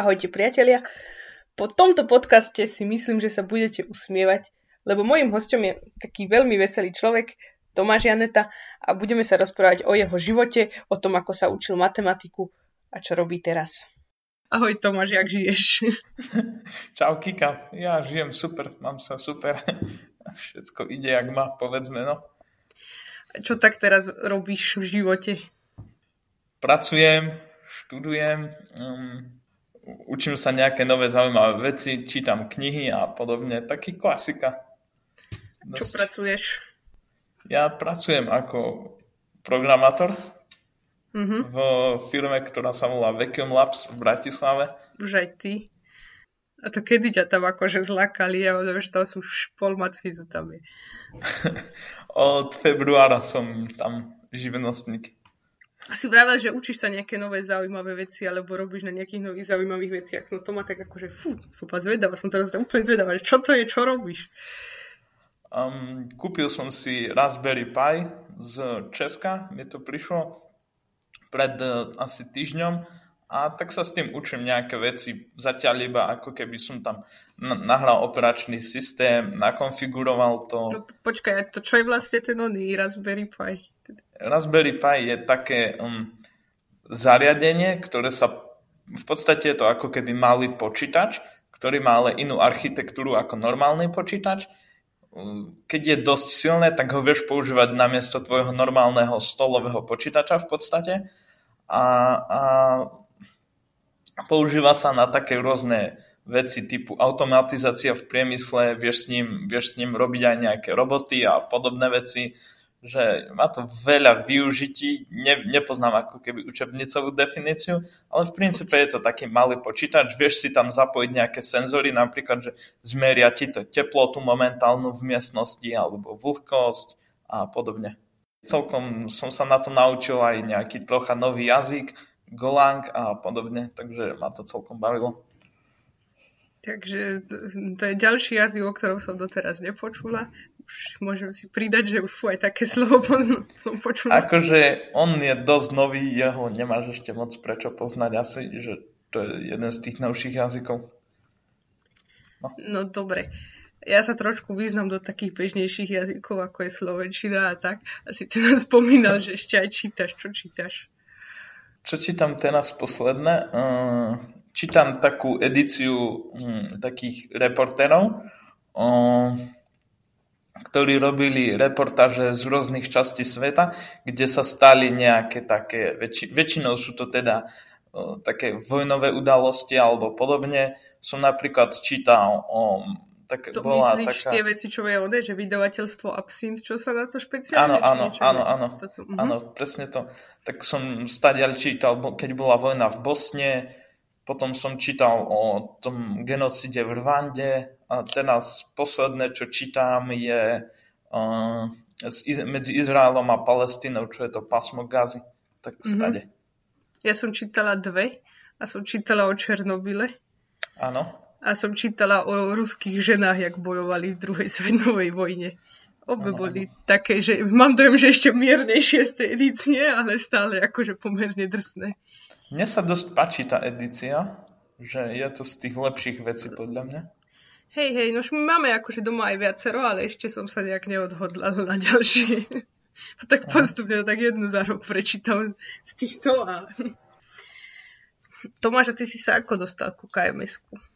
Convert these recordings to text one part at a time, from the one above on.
Ahojte priatelia. Po tomto podcaste si myslím, že sa budete usmievať, lebo môjim hostom je taký veľmi veselý človek, Tomáš Janeta a budeme sa rozprávať o jeho živote, o tom, ako sa učil matematiku a čo robí teraz. Ahoj Tomáš, jak žiješ? Čau Kika, ja žijem super, mám sa super. Všetko ide, jak má, povedzme, no. Čo tak teraz robíš v živote? Pracujem, študujem, um, učím sa nejaké nové zaujímavé veci, čítam knihy a podobne. Taký klasika. Čo pracuješ? Ja pracujem ako programátor mm-hmm. v firme, ktorá sa volá Vacuum Labs v Bratislave. Už aj ty? A to kedy ťa tam akože zlakali? Ja že to sú pol matfizu tam je. Od februára som tam živnostník. Asi vravel, že učíš sa nejaké nové zaujímavé veci, alebo robíš na nejakých nových zaujímavých veciach. No to má tak akože, fú, som zvedavá, som teraz úplne zvedavá, čo to je, čo robíš? Um, kúpil som si Raspberry Pi z Česka, mi to prišlo pred uh, asi týždňom a tak sa s tým učím nejaké veci. Zatiaľ iba ako keby som tam nahral operačný systém, nakonfiguroval to. No, počkaj, to čo je vlastne ten oný Raspberry Pi? Raspberry Pi je také um, zariadenie, ktoré sa v podstate je to ako keby malý počítač, ktorý má ale inú architektúru ako normálny počítač. Um, keď je dosť silné, tak ho vieš používať namiesto tvojho normálneho stolového počítača v podstate. A, a používa sa na také rôzne veci typu automatizácia v priemysle, vieš s ním, vieš s ním robiť aj nejaké roboty a podobné veci že má to veľa využití, ne, nepoznám ako keby učebnicovú definíciu, ale v princípe je to taký malý počítač, vieš si tam zapojiť nejaké senzory, napríklad, že zmeria ti to teplotu momentálnu v miestnosti alebo vlhkosť a podobne. Celkom som sa na to naučil aj nejaký trocha nový jazyk, Golang a podobne, takže ma to celkom bavilo. Takže to je ďalší jazyk, o ktorom som doteraz nepočula. Už môžem si pridať, že už aj také slovo som počula. Akože on je dosť nový, jeho nemáš ešte moc prečo poznať asi, že to je jeden z tých novších jazykov. No, no dobre. Ja sa trošku význam do takých bežnejších jazykov, ako je slovenčina a tak. Asi ty nás spomínal, že ešte aj čítaš. Čo čítaš? Čo čítam teraz posledné? Uh, čítam takú edíciu hm, takých reportérov, o, ktorí robili reportáže z rôznych častí sveta, kde sa stali nejaké také, väčši, väčšinou sú to teda o, také vojnové udalosti alebo podobne. Som napríklad čítal o tak to bola myslíš taká... tie veci, čo ode, že vydavateľstvo Absint, čo sa na to špeciálne? Áno, áno, áno, áno, Toto, uh-huh. áno, presne to. Tak som stadiaľ čítal, keď bola vojna v Bosne, potom som čítal o tom genocide v Rwande a teraz posledné, čo čítam, je uh, medzi Izraelom a Palestínou, čo je to pásmo Gazy. Tak mm-hmm. stade. Ja som čítala dve a som čítala o Černobyle. Áno. A som čítala o ruských ženách, jak bojovali v druhej svetovej vojne. Obe boli také, že mám dojem, že ešte miernejšie z tej edície, ale stále akože pomerne drsné. Mne sa dosť páči tá edícia, že je to z tých lepších vecí podľa mňa. Hej, hej, no my máme akože doma aj viacero, ale ešte som sa nejak neodhodlala na ďalšie. to tak postupne, tak jednu za rok prečítam z týchto a... Tomáš, a ty si sa ako dostal ku KMS-ku?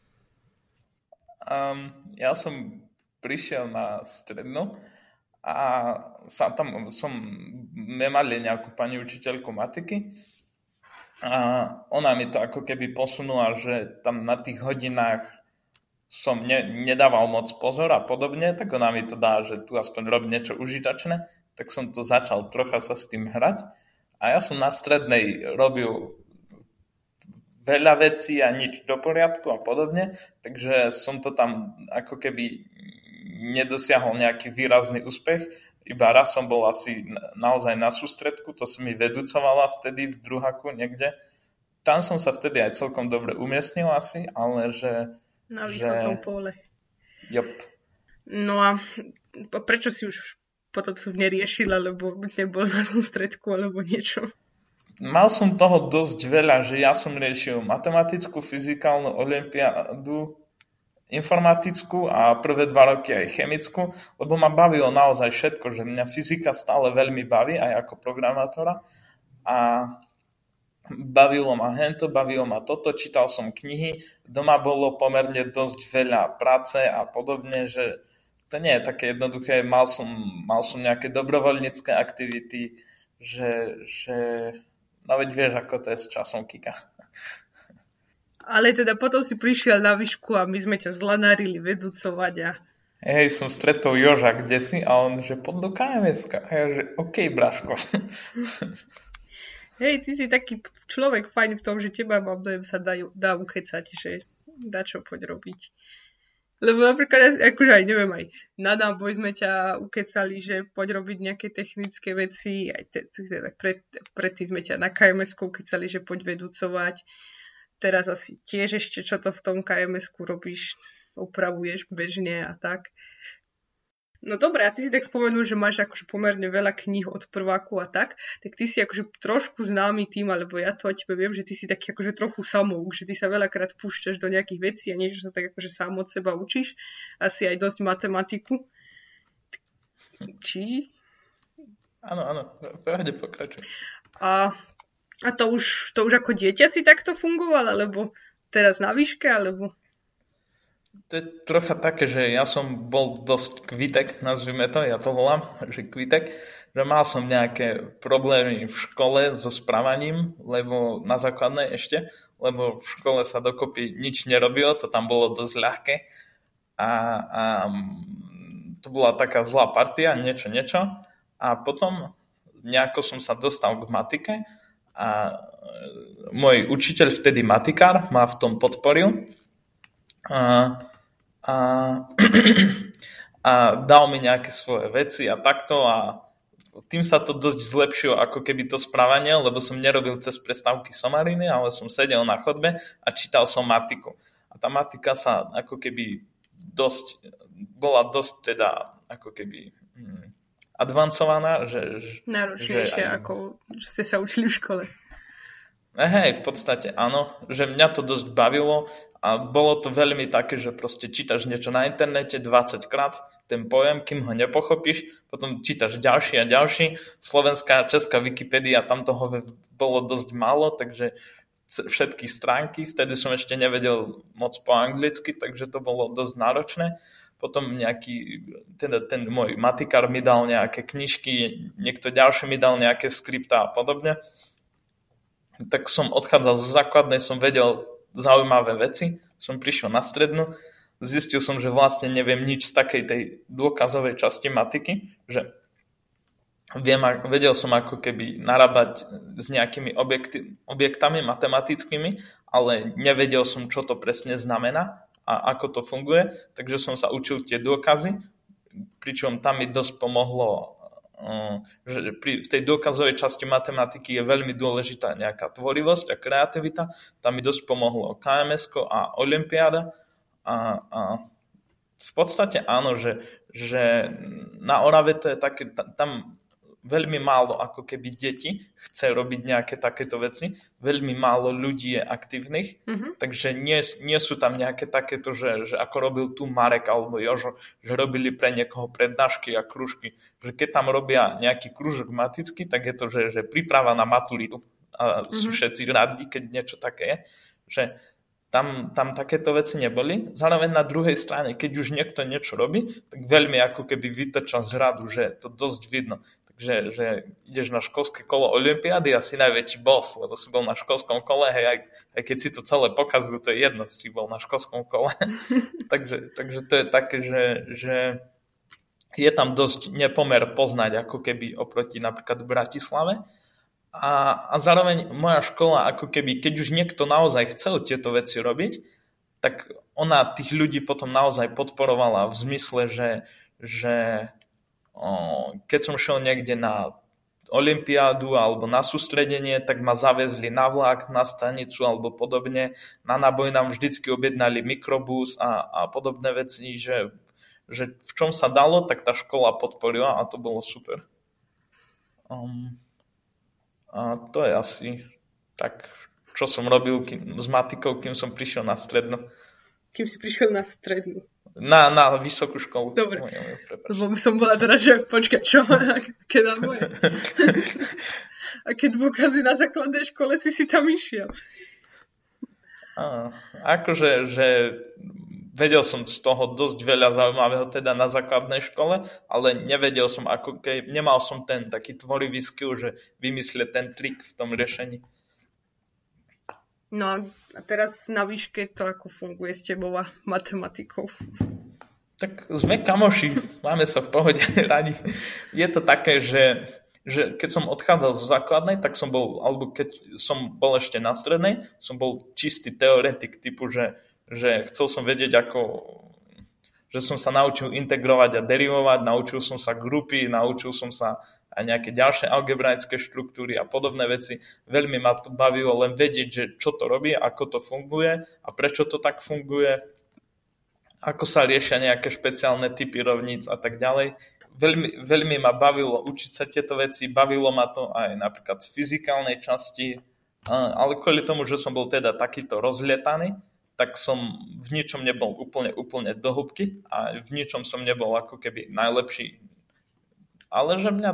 Um, ja som prišiel na strednú a sa, tam som nemali nejakú pani učiteľku matiky a ona mi to ako keby posunula, že tam na tých hodinách som ne, nedával moc pozor a podobne, tak ona mi to dá, že tu aspoň rob niečo užitočné, tak som to začal trocha sa s tým hrať. A ja som na strednej robil veľa vecí a nič do poriadku a podobne, takže som to tam ako keby nedosiahol nejaký výrazný úspech iba raz som bol asi naozaj na sústredku, to som mi vedúcovala vtedy v druhaku niekde. Tam som sa vtedy aj celkom dobre umiestnil asi, ale že... Na východnom že... pole. Jop. No a prečo si už potom to neriešila, lebo nebol na sústredku alebo niečo? Mal som toho dosť veľa, že ja som riešil matematickú, fyzikálnu, olimpiádu, informatickú a prvé dva roky aj chemickú, lebo ma bavilo naozaj všetko, že mňa fyzika stále veľmi baví aj ako programátora. A bavilo ma hento, bavilo ma toto, čítal som knihy, doma bolo pomerne dosť veľa práce a podobne, že to nie je také jednoduché, mal som, mal som nejaké dobrovoľnícke aktivity, že, že no veď vieš, ako to je s časom Kika. Ale teda potom si prišiel na výšku a my sme ťa zlanárili vedúcovať a... Hej, som stretol Joža kde si a on, že pod do kms A ja, že OK, Braško. Hej, ty si taký človek fajn v tom, že teba mám dojem sa dá, dá ukecať, že dá čo poď robiť. Lebo napríklad, akože aj neviem, aj na náboj sme ťa ukecali, že poď robiť nejaké technické veci, aj te, teda pred, predtým sme ťa na KMS ukecali, že poď vedúcovať. Teraz asi tiež ešte čo to v tom KMS robíš, upravuješ bežne a tak. No dobré, a ty si tak spomenul, že máš akože pomerne veľa kníh od prváku a tak, tak ty si akože trošku známy tým, alebo ja to o tebe viem, že ty si taký akože trochu samouk, že ty sa veľakrát púšťaš do nejakých vecí a niečo sa tak akože sám od seba učíš. Asi aj dosť matematiku. Či? Áno, áno, pohode pokračuj. A, a to, už, to už ako dieťa si takto fungoval, alebo teraz na výške, alebo to je trocha také, že ja som bol dosť kvitek, nazvime to, ja to volám, že kvitek, že mal som nejaké problémy v škole so správaním, lebo na základnej ešte, lebo v škole sa dokopy nič nerobilo, to tam bolo dosť ľahké. A, a to bola taká zlá partia, niečo, niečo. A potom nejako som sa dostal k matike a môj učiteľ, vtedy matikár, ma v tom podporil. A, a, a dal mi nejaké svoje veci a takto a tým sa to dosť zlepšilo ako keby to správanie, lebo som nerobil cez prestávky somariny, ale som sedel na chodbe a čítal som matiku. A tá matika sa ako keby dosť, bola dosť teda ako keby hm, advancovaná. Že, Náročnejšie, že, ako ste sa učili v škole. Hej, v podstate áno, že mňa to dosť bavilo a bolo to veľmi také, že proste čítaš niečo na internete 20 krát, ten pojem, kým ho nepochopíš, potom čítaš ďalší a ďalší. Slovenská česká Wikipedia, tam toho bolo dosť málo, takže všetky stránky, vtedy som ešte nevedel moc po anglicky, takže to bolo dosť náročné. Potom nejaký, teda ten môj matikár mi dal nejaké knižky, niekto ďalší mi dal nejaké skripta a podobne tak som odchádzal zo základnej, som vedel zaujímavé veci, som prišiel na strednú, zistil som, že vlastne neviem nič z takej tej dôkazovej časti matiky, že viem, vedel som ako keby narábať s nejakými objekty, objektami matematickými, ale nevedel som, čo to presne znamená a ako to funguje, takže som sa učil tie dôkazy, pričom tam mi dosť pomohlo že pri, v tej dôkazovej časti matematiky je veľmi dôležitá nejaká tvorivosť a kreativita. Tam mi dosť pomohlo KMS a Olympiáda. A, a v podstate áno, že, že na Orave to je také, tam veľmi málo ako keby deti chce robiť nejaké takéto veci, veľmi málo ľudí je aktívnych, mm-hmm. takže nie, nie sú tam nejaké takéto, že, že ako robil tu Marek alebo Jožo, že robili pre niekoho prednášky a kružky, že keď tam robia nejaký kružok matický, tak je to, že, že príprava na maturitu a sú mm-hmm. všetci radi, keď niečo také je, že tam, tam takéto veci neboli. Zároveň na druhej strane, keď už niekto niečo robí, tak veľmi ako keby vytočal z radu, že to dosť vidno že, že ideš na školské kolo Olympiády a si najväčší boss, lebo si bol na školskom kole, hej, aj, aj keď si to celé pokazujú, to je jedno, si bol na školskom kole. takže, takže to je také, že, že je tam dosť nepomer poznať, ako keby oproti napríklad v Bratislave. A, a zároveň moja škola, ako keby, keď už niekto naozaj chcel tieto veci robiť, tak ona tých ľudí potom naozaj podporovala v zmysle, že, že keď som šiel niekde na olympiádu alebo na sústredenie, tak ma zavezli na vlak, na stanicu alebo podobne. Na náboj nám vždycky objednali mikrobus a, a podobné veci, že, že v čom sa dalo, tak tá škola podporila a to bolo super. Um, A to je asi tak, čo som robil kým, s matikou, kým som prišiel na strednú. Kým si prišiel na strednú? Na, na vysokú školu. Dobre. Lebo by som bola teraz, že počkaj, čo? Aké na moje? Aké dôkazy na základnej škole si si tam išiel? A, akože, že vedel som z toho dosť veľa zaujímavého teda na základnej škole, ale nevedel som, ako keď nemal som ten taký tvorivý skill, že vymyslieť ten trik v tom riešení. No a teraz na výške to ako funguje s tebou a matematikou. Tak sme kamoši, máme sa v pohode radi. Je to také, že, že keď som odchádzal zo základnej, tak som bol, alebo keď som bol ešte na strednej, som bol čistý teoretik typu, že, že chcel som vedieť, ako že som sa naučil integrovať a derivovať, naučil som sa grupy, naučil som sa a nejaké ďalšie algebraické štruktúry a podobné veci. Veľmi ma to bavilo len vedieť, že čo to robí, ako to funguje a prečo to tak funguje, ako sa riešia nejaké špeciálne typy rovníc a tak ďalej. Veľmi, veľmi ma bavilo učiť sa tieto veci, bavilo ma to aj napríklad z fyzikálnej časti, ale kvôli tomu, že som bol teda takýto rozlietaný, tak som v ničom nebol úplne, úplne do hĺbky a v ničom som nebol ako keby najlepší ale že mňa,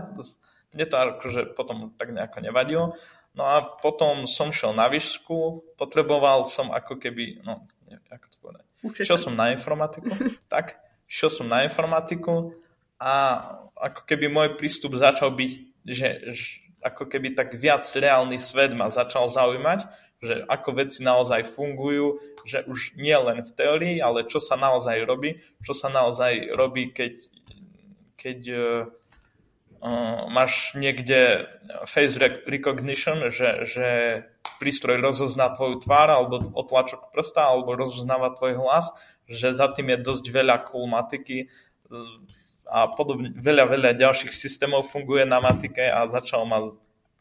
mne to akože potom tak nejako nevadilo. No a potom som šiel na výšku, potreboval som ako keby, no, neviem, ako to povedať. Šiel som na informatiku, tak, šiel som na informatiku a ako keby môj prístup začal byť, že, že ako keby tak viac reálny svet ma začal zaujímať, že ako veci naozaj fungujú, že už nie len v teórii, ale čo sa naozaj robí, čo sa naozaj robí, keď, keď uh, máš niekde face recognition, že, že prístroj rozozná tvoju tvár alebo otlačok prsta alebo rozoznáva tvoj hlas, že za tým je dosť veľa cool matiky a podobne, veľa, veľa ďalších systémov funguje na matike a začal ma,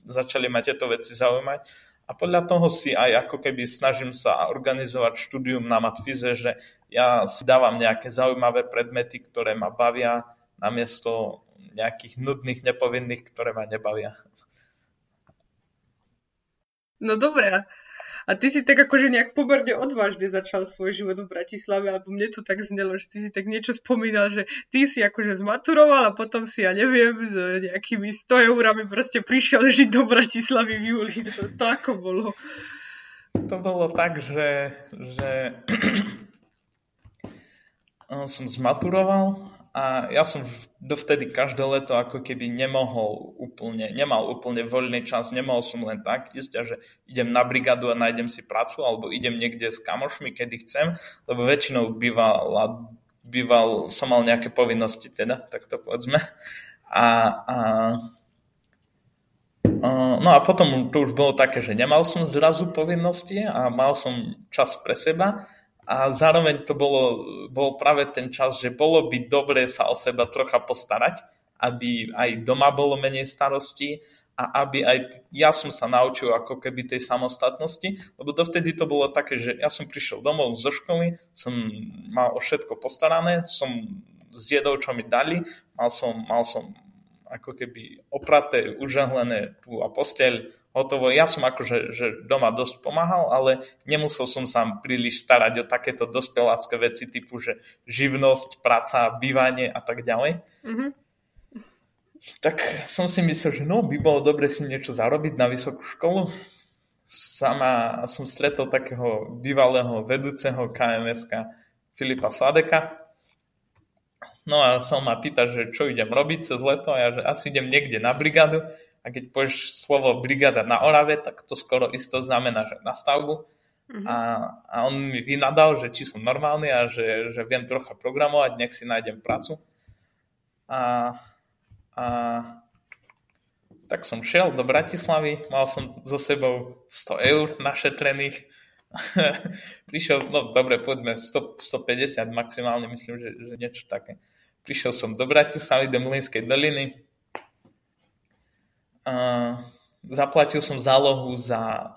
začali ma tieto veci zaujímať. A podľa toho si aj ako keby snažím sa organizovať štúdium na matfize, že ja si dávam nejaké zaujímavé predmety, ktoré ma bavia, namiesto nejakých nudných, nepovinných, ktoré ma nebavia. No dobré. A ty si tak akože nejak pomerne odvážne začal svoj život v Bratislave, alebo mne to tak znelo, že ty si tak niečo spomínal, že ty si akože zmaturoval a potom si, ja neviem, s nejakými 100 eurami proste prišiel žiť do Bratislavy v júli. To, to ako bolo? To bolo tak, že, že som zmaturoval a ja som dovtedy každé leto ako keby nemohol úplne, nemal úplne voľný čas, nemohol som len tak ísť a že idem na brigadu a nájdem si prácu alebo idem niekde s kamošmi, kedy chcem, lebo väčšinou býval, býval som mal nejaké povinnosti teda, tak to povedzme. A, a, no a potom to už bolo také, že nemal som zrazu povinnosti a mal som čas pre seba a zároveň to bolo, bol práve ten čas, že bolo by dobre sa o seba trocha postarať, aby aj doma bolo menej starostí a aby aj ja som sa naučil ako keby tej samostatnosti, lebo dovtedy to bolo také, že ja som prišiel domov zo školy, som mal o všetko postarané, som zjedol, čo mi dali, mal som, mal som ako keby opraté, užahlené tu a posteľ, hotovo. Ja som akože že doma dosť pomáhal, ale nemusel som sa príliš starať o takéto dospelácké veci typu, že živnosť, práca, bývanie a tak ďalej. Mm-hmm. Tak som si myslel, že no, by bolo dobre si niečo zarobiť na vysokú školu. Sama som stretol takého bývalého vedúceho KMSK Filipa Sadeka. No a som ma pýta, že čo idem robiť cez leto a ja, že asi idem niekde na brigádu a keď povieš slovo brigada na Orave, tak to skoro isto znamená, že na stavbu. Mm-hmm. A, a on mi vynadal, že či som normálny a že, že viem trocha programovať, nech si nájdem prácu. A, a tak som šiel do Bratislavy, mal som so sebou 100 eur našetrených. Prišiel, no dobre, poďme 100, 150 maximálne, myslím, že, že niečo také. Prišiel som do Bratislavy, do Mlinskej doliny, zaplatil som zálohu za,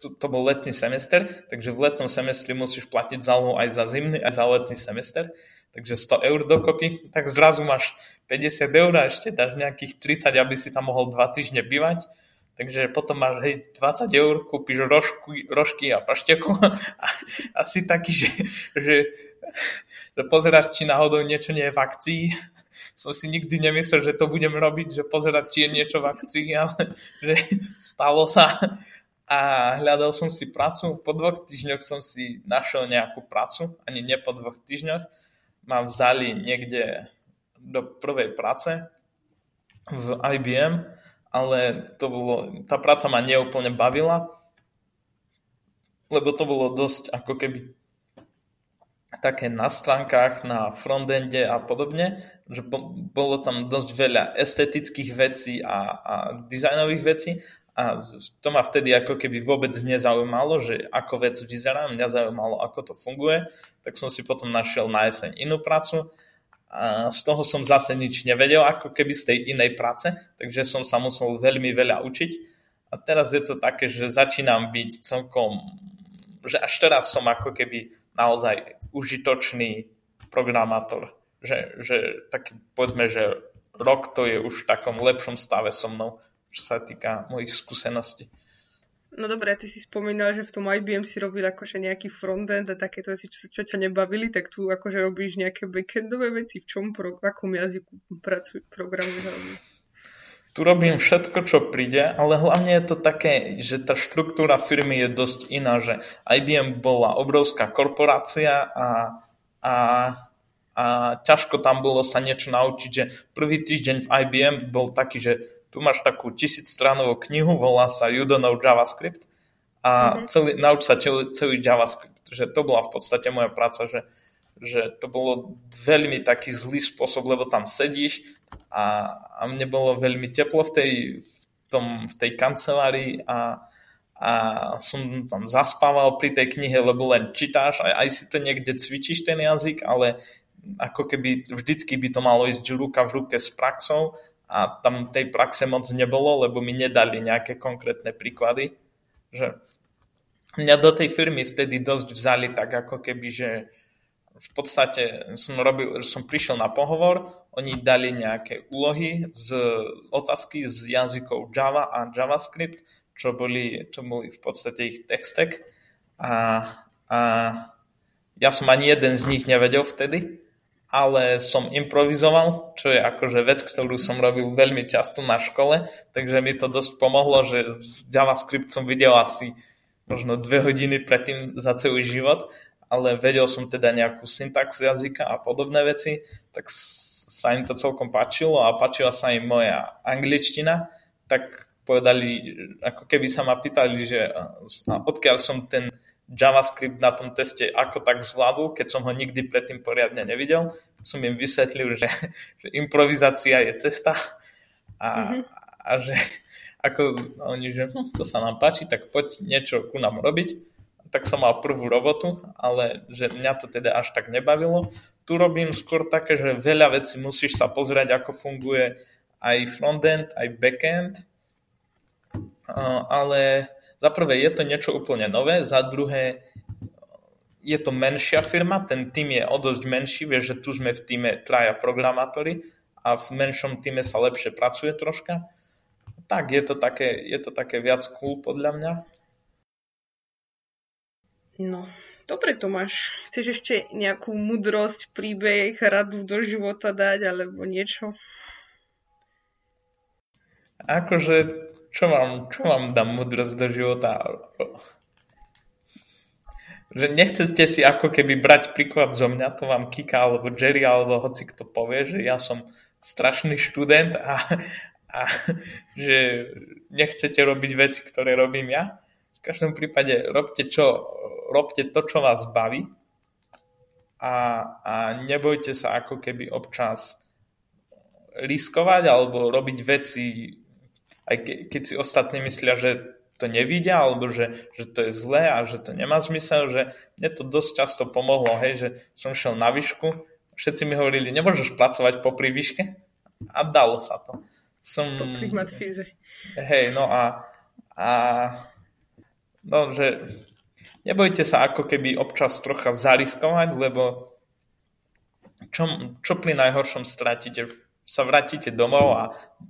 to, bol letný semester, takže v letnom semestri musíš platiť zálohu aj za zimný, aj za letný semester, takže 100 eur dokopy, tak zrazu máš 50 eur a ešte dáš nejakých 30, aby si tam mohol 2 týždne bývať, Takže potom máš hej, 20 eur, kúpiš rožky, rožky a pašteku. A, a taký, že, že, že pozeráš, či náhodou niečo nie je v akcii. Som si nikdy nemyslel, že to budem robiť, že pozerať, či je niečo v akcii, ale že stalo sa a hľadal som si prácu. Po dvoch týždňoch som si našiel nejakú prácu, ani nie po dvoch týždňoch. Ma vzali niekde do prvej práce v IBM, ale to bolo, tá práca ma neúplne bavila, lebo to bolo dosť ako keby také na stránkach, na frontende a podobne, že bolo tam dosť veľa estetických vecí a, a dizajnových vecí a to ma vtedy ako keby vôbec nezaujímalo, že ako vec vyzerá, mňa zaujímalo, ako to funguje, tak som si potom našiel na jeseň inú prácu a z toho som zase nič nevedel, ako keby z tej inej práce, takže som sa musel veľmi veľa učiť. A teraz je to také, že začínam byť celkom, že až teraz som ako keby naozaj užitočný programátor. Že, že taký, povedzme, že rok to je už v takom lepšom stave so mnou čo sa týka mojich skúseností. No dobre, ty si spomínal, že v tom IBM si robil akože nejaký frontend a takéto veci, čo, čo ťa nebavili, tak tu akože robíš nejaké backendové veci, v čom, pro, v akom jazyku pracuj, programuješ? Tu robím všetko, čo príde, ale hlavne je to také, že tá štruktúra firmy je dosť iná, že IBM bola obrovská korporácia a, a, a ťažko tam bolo sa niečo naučiť, že prvý týždeň v IBM bol taký, že tu máš takú tisícstranovú knihu, volá sa You Don't Know JavaScript a mm-hmm. celý, nauč sa celý, celý JavaScript. Že to bola v podstate moja práca, že, že to bolo veľmi taký zlý spôsob, lebo tam sedíš a, a mne bolo veľmi teplo v tej, v tom, v tej kancelárii a, a som tam zaspával pri tej knihe, lebo len čítáš, aj, aj si to niekde cvičíš ten jazyk, ale ako keby vždycky by to malo ísť ruka v ruke s praxou a tam tej praxe moc nebolo, lebo mi nedali nejaké konkrétne príklady. Že mňa do tej firmy vtedy dosť vzali tak ako keby, že v podstate som, robil, som prišiel na pohovor, oni dali nejaké úlohy z otázky z jazykov Java a JavaScript, čo boli, čo boli v podstate ich tech. A, a ja som ani jeden z nich nevedel vtedy, ale som improvizoval, čo je akože vec, ktorú som robil veľmi často na škole, takže mi to dosť pomohlo, že JavaScript som videl asi možno dve hodiny predtým za celý život, ale vedel som teda nejakú syntax jazyka a podobné veci, tak sa im to celkom páčilo a páčila sa im moja angličtina, tak povedali, ako keby sa ma pýtali, že odkiaľ som ten JavaScript na tom teste ako tak zvládol, keď som ho nikdy predtým poriadne nevidel. Som im vysvetlil, že, že improvizácia je cesta a, mm-hmm. a že ako oni, že hm, to sa nám páči, tak poď niečo ku nám robiť. Tak som mal prvú robotu, ale že mňa to teda až tak nebavilo. Tu robím skôr také, že veľa vecí musíš sa pozrieť, ako funguje aj frontend, aj backend, ale za prvé je to niečo úplne nové, za druhé je to menšia firma, ten tým je o dosť menší, vieš, že tu sme v týme traja programátori a v menšom týme sa lepšie pracuje troška. Tak, je to také, je to také viac cool podľa mňa. No, dobre Tomáš. Chceš ešte nejakú mudrosť, príbeh, radu do života dať alebo niečo? Akože čo vám, čo vám dám mudrosť do života? Že nechcete si ako keby brať príklad zo mňa, to vám Kika alebo Jerry alebo hoci kto povie, že ja som strašný študent a, a že nechcete robiť veci, ktoré robím ja. Každom prípade robte, čo, robte to, čo vás baví a, a nebojte sa ako keby občas riskovať alebo robiť veci aj ke, keď si ostatní myslia, že to nevidia, alebo že, že to je zlé a že to nemá zmysel, že mne to dosť často pomohlo, hej, že som šiel na výšku, všetci mi hovorili, nemôžeš pracovať po výške a dalo sa to. Som... Hej, no a, a no, že nebojte sa ako keby občas trocha zariskovať, lebo čo, čo pri najhoršom stratíte? sa vrátite domov a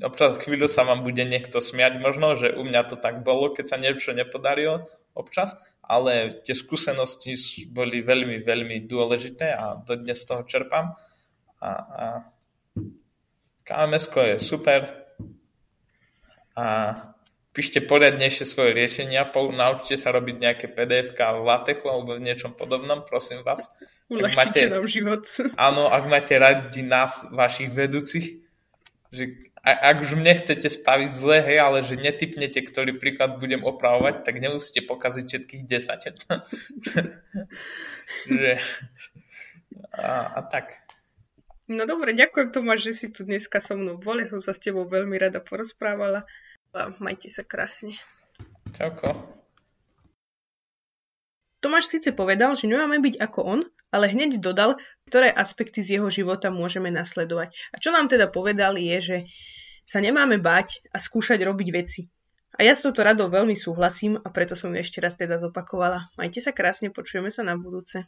občas chvíľu sa vám bude niekto smiať možno, že u mňa to tak bolo, keď sa niečo nepodarilo občas, ale tie skúsenosti boli veľmi, veľmi dôležité a dodnes z toho čerpám. A, a KMS je super a píšte poriadnejšie svoje riešenia, naučite sa robiť nejaké pdf v latechu alebo v niečom podobnom, prosím vás. Uľahčite nám život. Áno, ak máte radi nás, vašich vedúcich, že ak už mne chcete spraviť zle, hej, ale že netypnete, ktorý príklad budem opravovať, tak nemusíte pokaziť všetkých 10. že, a, a tak. No dobre, ďakujem Tomáš, že si tu dneska so mnou boli. Som sa s tebou veľmi rada porozprávala. A majte sa krásne. Čauko. Tomáš síce povedal, že nemáme byť ako on, ale hneď dodal, ktoré aspekty z jeho života môžeme nasledovať. A čo nám teda povedal je, že sa nemáme báť a skúšať robiť veci. A ja s touto radou veľmi súhlasím a preto som ju ešte raz teda zopakovala. Majte sa krásne, počujeme sa na budúce.